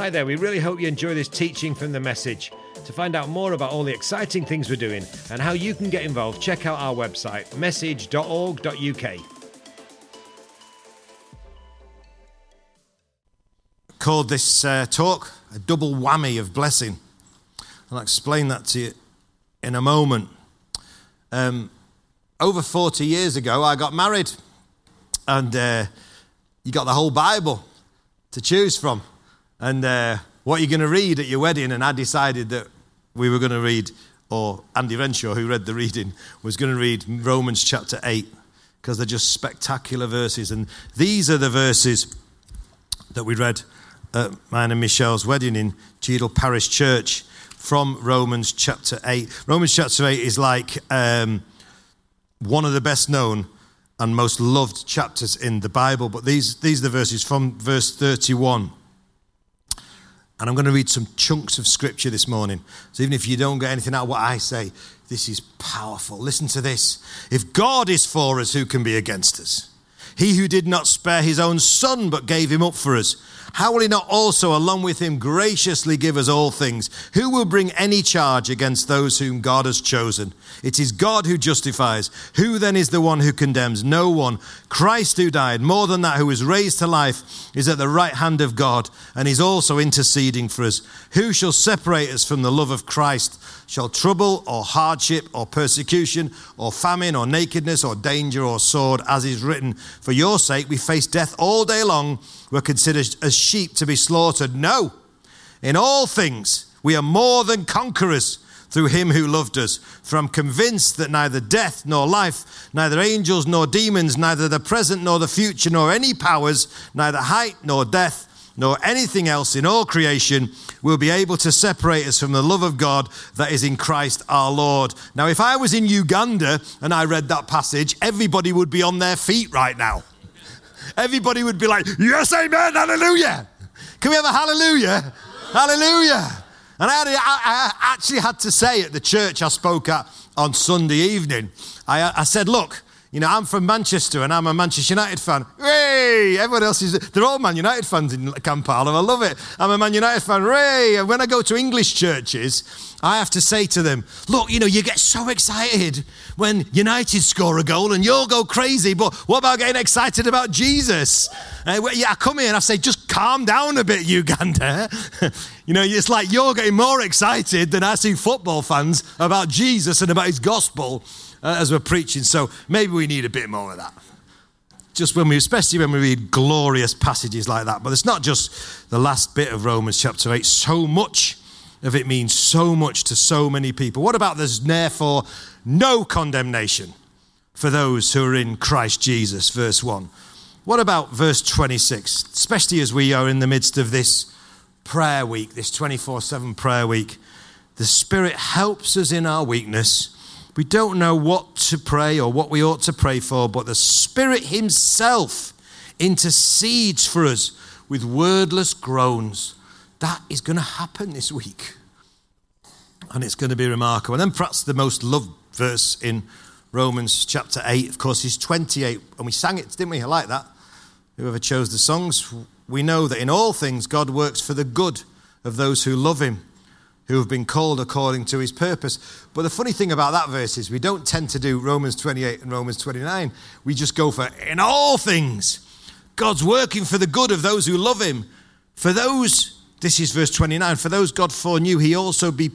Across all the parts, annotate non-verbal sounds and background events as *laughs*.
Hi there, we really hope you enjoy this teaching from the message. To find out more about all the exciting things we're doing and how you can get involved, check out our website, message.org.uk. Called this uh, talk a double whammy of blessing. I'll explain that to you in a moment. Um, over 40 years ago, I got married, and uh, you got the whole Bible to choose from. And uh, what you're going to read at your wedding, and I decided that we were going to read, or Andy Renshaw, who read the reading, was going to read Romans chapter 8, because they're just spectacular verses. And these are the verses that we read at mine and Michelle's wedding in Cheadle Parish Church from Romans chapter 8. Romans chapter 8 is like um, one of the best known and most loved chapters in the Bible, but these, these are the verses from verse 31. And I'm going to read some chunks of scripture this morning. So even if you don't get anything out of what I say, this is powerful. Listen to this. If God is for us, who can be against us? He who did not spare his own son, but gave him up for us how will he not also, along with him, graciously give us all things? Who will bring any charge against those whom God has chosen? It is God who justifies. Who then is the one who condemns? No one. Christ who died, more than that, who was raised to life, is at the right hand of God, and is also interceding for us. Who shall separate us from the love of Christ? Shall trouble or hardship or persecution or famine or nakedness or danger or sword, as is written, For your sake we face death all day long were considered as sheep to be slaughtered. No, in all things we are more than conquerors through him who loved us. For I'm convinced that neither death nor life, neither angels nor demons, neither the present nor the future, nor any powers, neither height nor depth, nor anything else in all creation will be able to separate us from the love of God that is in Christ our Lord. Now, if I was in Uganda and I read that passage, everybody would be on their feet right now everybody would be like, Yes, amen, hallelujah. Can we have a hallelujah? Hallelujah. And I, had, I, actually had to say at the church I spoke at on Sunday evening, I, I said, Look, you know, I'm from Manchester and I'm a Manchester United fan. Hey, everyone else is, they're all Man United fans in Kampala. I love it. I'm a Man United fan. Ray. And when I go to English churches, I have to say to them, look, you know, you get so excited when United score a goal and you'll go crazy, but what about getting excited about Jesus? Uh, yeah, I come here and I say, just calm down a bit, *laughs* Uganda. *laughs* you know, it's like you're getting more excited than I see football fans about Jesus and about his gospel uh, as we're preaching. So maybe we need a bit more of that. Just when we, especially when we read glorious passages like that. But it's not just the last bit of Romans chapter 8. So much of it means so much to so many people. What about there's therefore no condemnation for those who are in Christ Jesus, verse 1? What about verse 26? Especially as we are in the midst of this prayer week, this 24 7 prayer week. The Spirit helps us in our weakness we don't know what to pray or what we ought to pray for, but the Spirit Himself intercedes for us with wordless groans. That is going to happen this week. And it's going to be remarkable. And then perhaps the most loved verse in Romans chapter 8, of course, is 28. And we sang it, didn't we? I like that. Whoever chose the songs, we know that in all things God works for the good of those who love Him who have been called according to his purpose. But the funny thing about that verse is we don't tend to do Romans 28 and Romans 29. We just go for in all things. God's working for the good of those who love him. For those, this is verse 29, for those God foreknew, he also be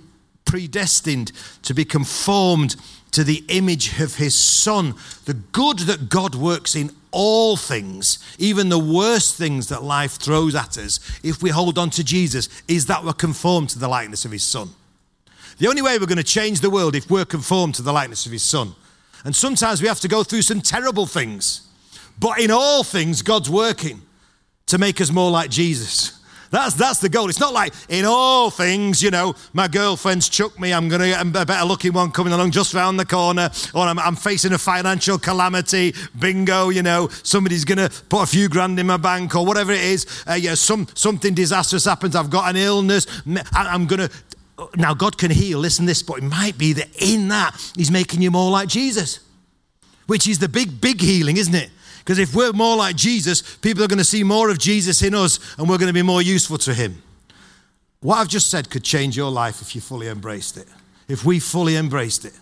predestined to be conformed to the image of his son. The good that God works in all things, even the worst things that life throws at us, if we hold on to Jesus, is that we're conformed to the likeness of his son. The only way we're going to change the world if we're conformed to the likeness of his son. And sometimes we have to go through some terrible things. But in all things, God's working to make us more like Jesus. That's, that's the goal. It's not like in all things, you know, my girlfriend's chucked me, I'm going to get a better looking one coming along just round the corner, or I'm, I'm facing a financial calamity, bingo, you know, somebody's going to put a few grand in my bank, or whatever it is. Uh, yeah, some, something disastrous happens, I've got an illness, I'm going to. Now, God can heal, listen this, but it might be that in that, He's making you more like Jesus, which is the big, big healing, isn't it? Because if we're more like Jesus, people are going to see more of Jesus in us and we're going to be more useful to Him. What I've just said could change your life if you fully embraced it. If we fully embraced it.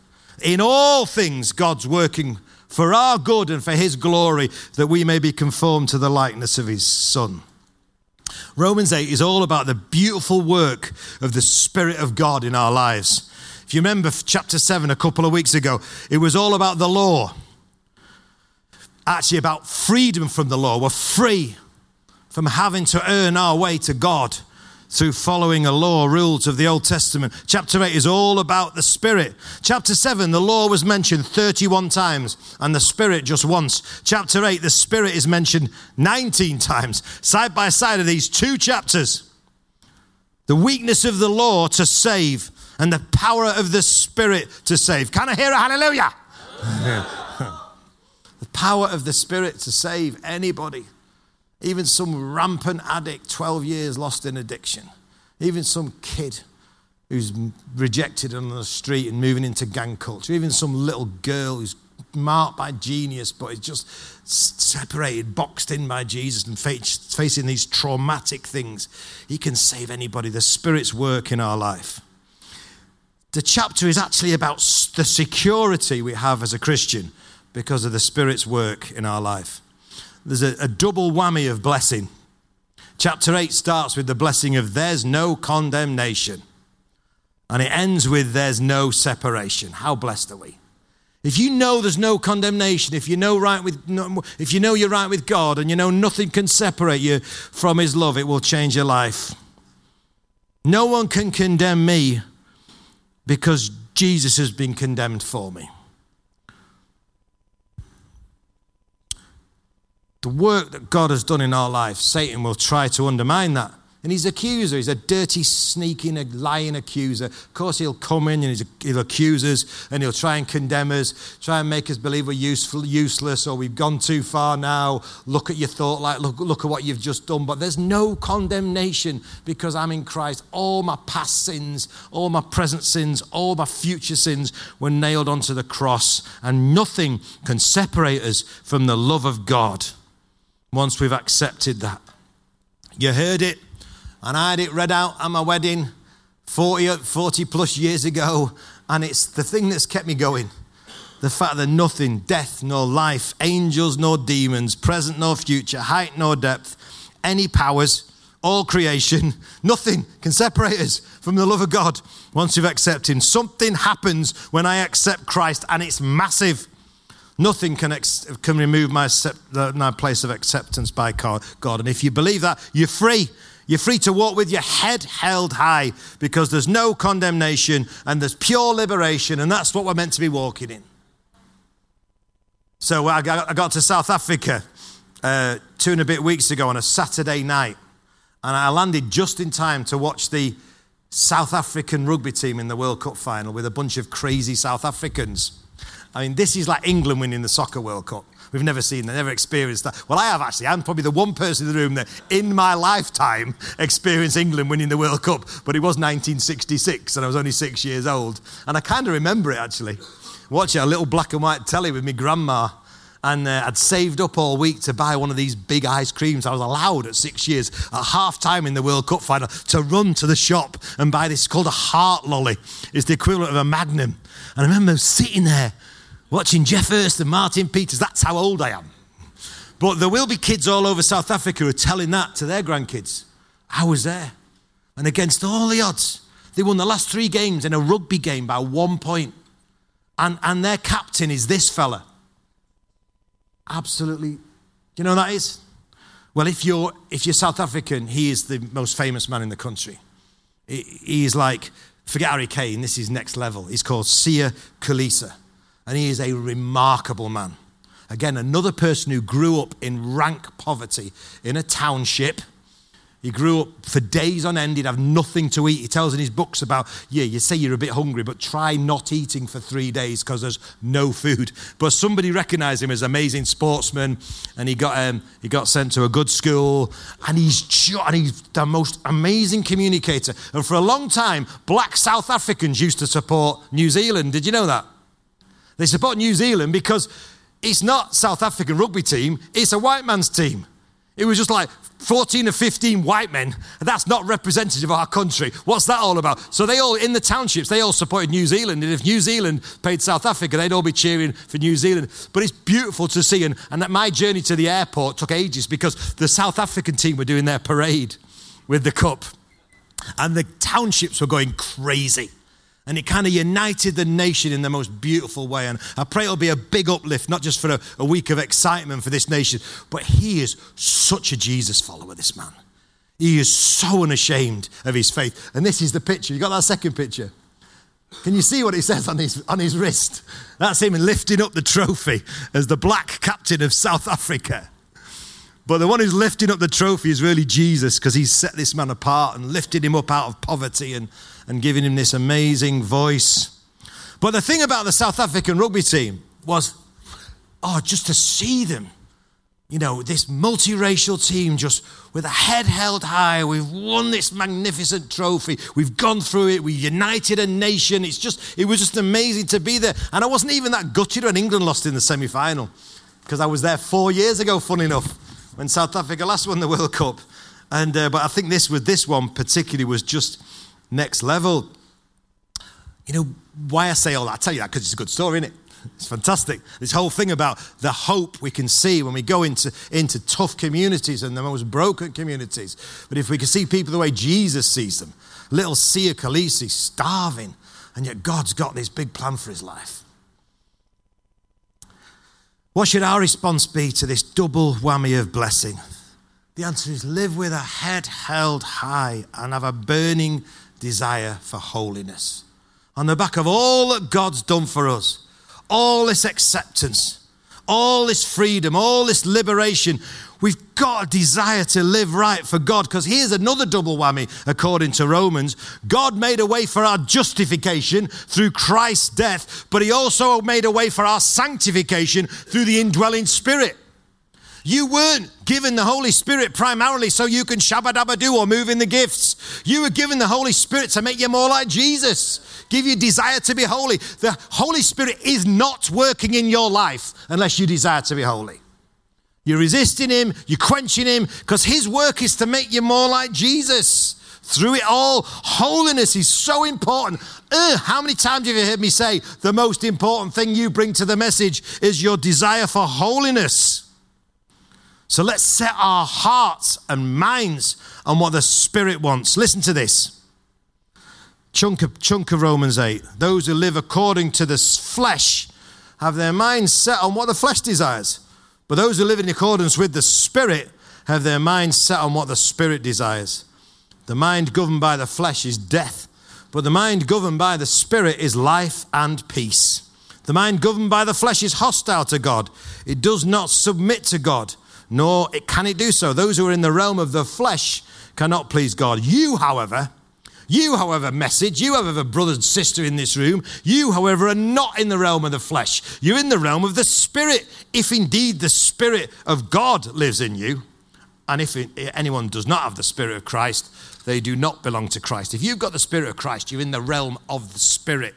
In all things, God's working for our good and for His glory, that we may be conformed to the likeness of His Son. Romans 8 is all about the beautiful work of the Spirit of God in our lives. If you remember chapter 7 a couple of weeks ago, it was all about the law. Actually, about freedom from the law. We're free from having to earn our way to God through following a law, rules of the Old Testament. Chapter 8 is all about the Spirit. Chapter 7, the law was mentioned 31 times and the Spirit just once. Chapter 8, the Spirit is mentioned 19 times. Side by side of these two chapters, the weakness of the law to save and the power of the Spirit to save. Can I hear a hallelujah? *laughs* the power of the Spirit to save anybody. Even some rampant addict, 12 years lost in addiction. Even some kid who's rejected on the street and moving into gang culture. Even some little girl who's marked by genius but is just separated, boxed in by Jesus and facing these traumatic things. He can save anybody. The Spirit's work in our life. The chapter is actually about the security we have as a Christian because of the Spirit's work in our life there's a, a double whammy of blessing. Chapter 8 starts with the blessing of there's no condemnation. And it ends with there's no separation. How blessed are we? If you know there's no condemnation, if you know right with if you know you're right with God and you know nothing can separate you from his love, it will change your life. No one can condemn me because Jesus has been condemned for me. The work that God has done in our life, Satan will try to undermine that. And he's an accuser. He's a dirty, sneaking, lying accuser. Of course, he'll come in and he'll accuse us and he'll try and condemn us, try and make us believe we're useful, useless or we've gone too far now. Look at your thought like, look, look at what you've just done. But there's no condemnation because I'm in Christ. All my past sins, all my present sins, all my future sins were nailed onto the cross, and nothing can separate us from the love of God once we've accepted that. You heard it, and I had it read out at my wedding 40, 40 plus years ago, and it's the thing that's kept me going. The fact that nothing, death nor life, angels nor demons, present nor future, height nor depth, any powers, all creation, *laughs* nothing can separate us from the love of God once you've accepted Him. Something happens when I accept Christ, and it's massive. Nothing can, ex- can remove my, my place of acceptance by God. And if you believe that, you're free. You're free to walk with your head held high because there's no condemnation and there's pure liberation, and that's what we're meant to be walking in. So I got, I got to South Africa uh, two and a bit weeks ago on a Saturday night, and I landed just in time to watch the South African rugby team in the World Cup final with a bunch of crazy South Africans. I mean, this is like England winning the Soccer World Cup. We've never seen that, never experienced that. Well, I have actually. I'm probably the one person in the room that in my lifetime experienced England winning the World Cup, but it was 1966 and I was only six years old. And I kind of remember it actually. Watching a little black and white telly with my grandma. And uh, I'd saved up all week to buy one of these big ice creams. I was allowed at six years, at half time in the World Cup final, to run to the shop and buy this it's called a heart lolly. It's the equivalent of a magnum. And I remember sitting there watching Geoff Hurst and Martin Peters. That's how old I am. But there will be kids all over South Africa who are telling that to their grandkids. I was there. And against all the odds, they won the last three games in a rugby game by one point. And, and their captain is this fella. Absolutely. Do you know who that is? Well, if you're, if you're South African, he is the most famous man in the country. He is like, forget Harry Kane, this is next level. He's called Siya Kolisi and he is a remarkable man. Again, another person who grew up in rank poverty in a township. He grew up for days on end. He'd have nothing to eat. He tells in his books about, yeah, you say you're a bit hungry, but try not eating for three days because there's no food. But somebody recognized him as amazing sportsman, and he got um, he got sent to a good school, and he's and he's the most amazing communicator. And for a long time, black South Africans used to support New Zealand. Did you know that? They support New Zealand because it's not South African rugby team, it's a white man's team. It was just like 14 or 15 white men. And that's not representative of our country. What's that all about? So they all, in the townships, they all supported New Zealand. And if New Zealand paid South Africa, they'd all be cheering for New Zealand. But it's beautiful to see. And, and that my journey to the airport took ages because the South African team were doing their parade with the cup. And the townships were going crazy. And it kind of united the nation in the most beautiful way. And I pray it'll be a big uplift, not just for a, a, week of excitement for this nation, but he is such a Jesus follower, this man. He is so unashamed of his faith. And this is the picture. You got that second picture? Can you see what it says on his, on his wrist? That's him lifting up the trophy as the black captain of South Africa. But the one who's lifting up the trophy is really Jesus because he's set this man apart and lifted him up out of poverty and and giving him this amazing voice. But the thing about the South African rugby team was, oh, just to see them, you know, this multiracial team just with a head held high. We've won this magnificent trophy. We've gone through it. We united a nation. It's just, it was just amazing to be there. And I wasn't even that gutted when England lost in the semi final because I was there four years ago, fun enough, when South Africa last won the World Cup. And, uh, but I think this with this one particularly was just next level. You know, why I say all that? I tell you that because it's a good story, isn't it? It's fantastic. This whole thing about the hope we can see when we go into, into tough communities and the most broken communities. But if we can see people the way Jesus sees them, little Siya Kolisi starving, and yet God's got this big plan for his life. What should our response be to this double whammy of blessing? The answer is live with a head held high and have a burning desire for holiness. On the back of all that God's done for us, all this acceptance, all this freedom, all this liberation, we've got a desire to live right for God. Because here's another double whammy according to Romans God made a way for our justification through Christ's death, but He also made a way for our sanctification through the indwelling Spirit. You weren't given the Holy Spirit primarily so you can shabba do or move in the gifts. You were given the Holy Spirit to make you more like Jesus, give you desire to be holy. The Holy Spirit is not working in your life unless you desire to be holy. You're resisting Him, you're quenching Him, because His work is to make you more like Jesus. Through it all, holiness is so important. Uh, how many times have you heard me say the most important thing you bring to the message is your desire for holiness? So let's set our hearts and minds on what the Spirit wants. Listen to this. Chunk of, chunk of Romans 8. Those who live according to the flesh have their minds set on what the flesh desires. But those who live in accordance with the Spirit have their minds set on what the Spirit desires. The mind governed by the flesh is death, but the mind governed by the Spirit is life and peace. The mind governed by the flesh is hostile to God, it does not submit to God nor can it do so. Those who are in the realm of the flesh cannot please God. You, however, you, however, message, you, however, brother and sister in this room, you, however, are not in the realm of the flesh. You're in the realm of the Spirit, if indeed the Spirit of God lives in you. And if anyone does not have the Spirit of Christ, they do not belong to Christ. If you've got the Spirit of Christ, you're in the realm of the Spirit.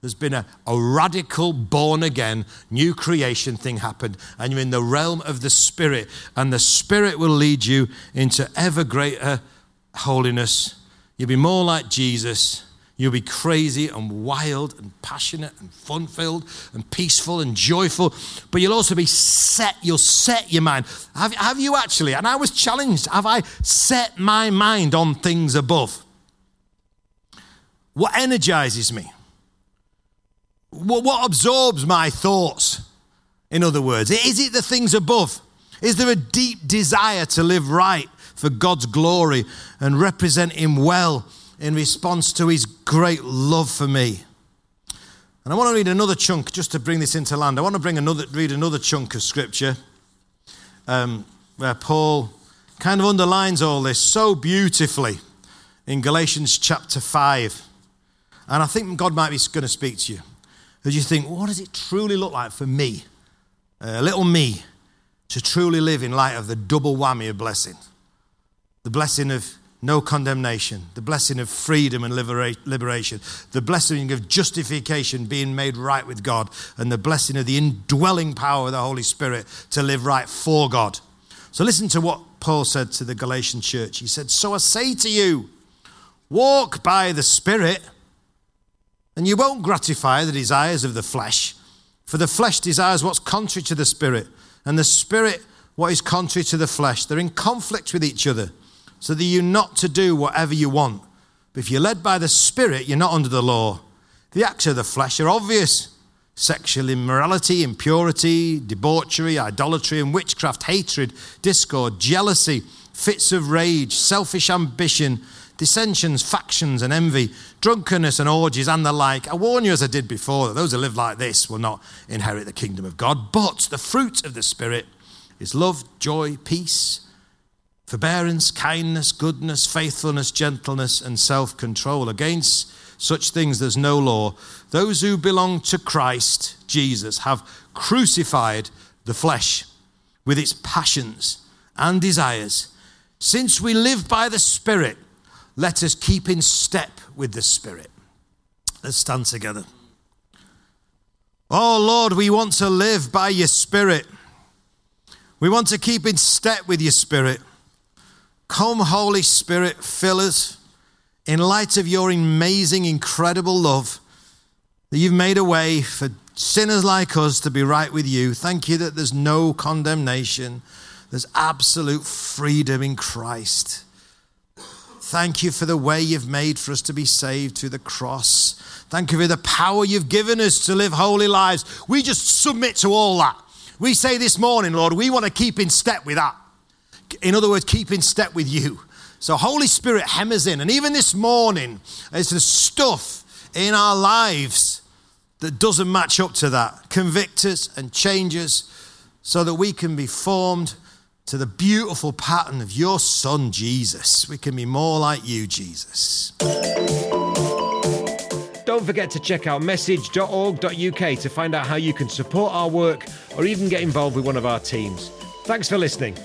There's been a, a radical, born again, new creation thing happened, and you're in the realm of the Spirit, and the Spirit will lead you into ever greater holiness. You'll be more like Jesus. You'll be crazy and wild and passionate and fun filled and peaceful and joyful, but you'll also be set. You'll set your mind. Have, have you actually? And I was challenged have I set my mind on things above? What energizes me? What absorbs my thoughts? In other words, is it the things above? Is there a deep desire to live right for God's glory and represent Him well in response to His great love for me? And I want to read another chunk just to bring this into land. I want to bring another, read another chunk of scripture um, where Paul kind of underlines all this so beautifully in Galatians chapter 5. And I think God might be going to speak to you as you think, what does it truly look like for me, a little me, to truly live in light of the double whammy of blessing? The blessing of no condemnation, the blessing of freedom and liberation, the blessing of justification, being made right with God, and the blessing of the indwelling power of the Holy Spirit to live right for God. So listen to what Paul said to the Galatian church. He said, So I say to you, walk by the Spirit, and you won't gratify the desires of the flesh. For the flesh desires what's contrary to the Spirit, and the Spirit what is contrary to the flesh. They're in conflict with each other, so that you're not to do whatever you want. But if you're led by the Spirit, you're not under the law. The acts of the flesh are obvious sexual immorality, impurity, debauchery, idolatry, and witchcraft, hatred, discord, jealousy, fits of rage, selfish ambition, dissensions, factions, and envy, drunkenness and orgies, and the like. I warn you, as I did before, that those who live like this will not inherit the kingdom of God. But the fruit of the Spirit is love, joy, peace, forbearance, kindness, goodness, faithfulness, gentleness, and self control. Against such things there's no law. Those who belong to Christ Jesus have crucified the flesh with its passions and desires. Since we live by the Spirit, let us keep in step with the Spirit. Let's stand together. Oh Lord, we want to live by your Spirit. We want to keep in step with your Spirit. Come, Holy Spirit, fill us in light of your amazing, incredible love that you've made a way for sinners like us to be right with you. Thank you that there's no condemnation, there's absolute freedom in Christ. Thank you for the way you've made for us to be saved through the cross. Thank you for the power you've given us to live holy lives. We just submit to all that. We say this morning, Lord, we want to keep in step with that. In other words, keep in step with you. So, Holy Spirit hammers in. And even this morning, there's the stuff in our lives that doesn't match up to that. Convict us and change us so that we can be formed to the beautiful pattern of your Son, Jesus. We can be more like you, Jesus. Don't forget to check out message.org.uk to find out how you can support our work or even get involved with one of our teams. Thanks for listening.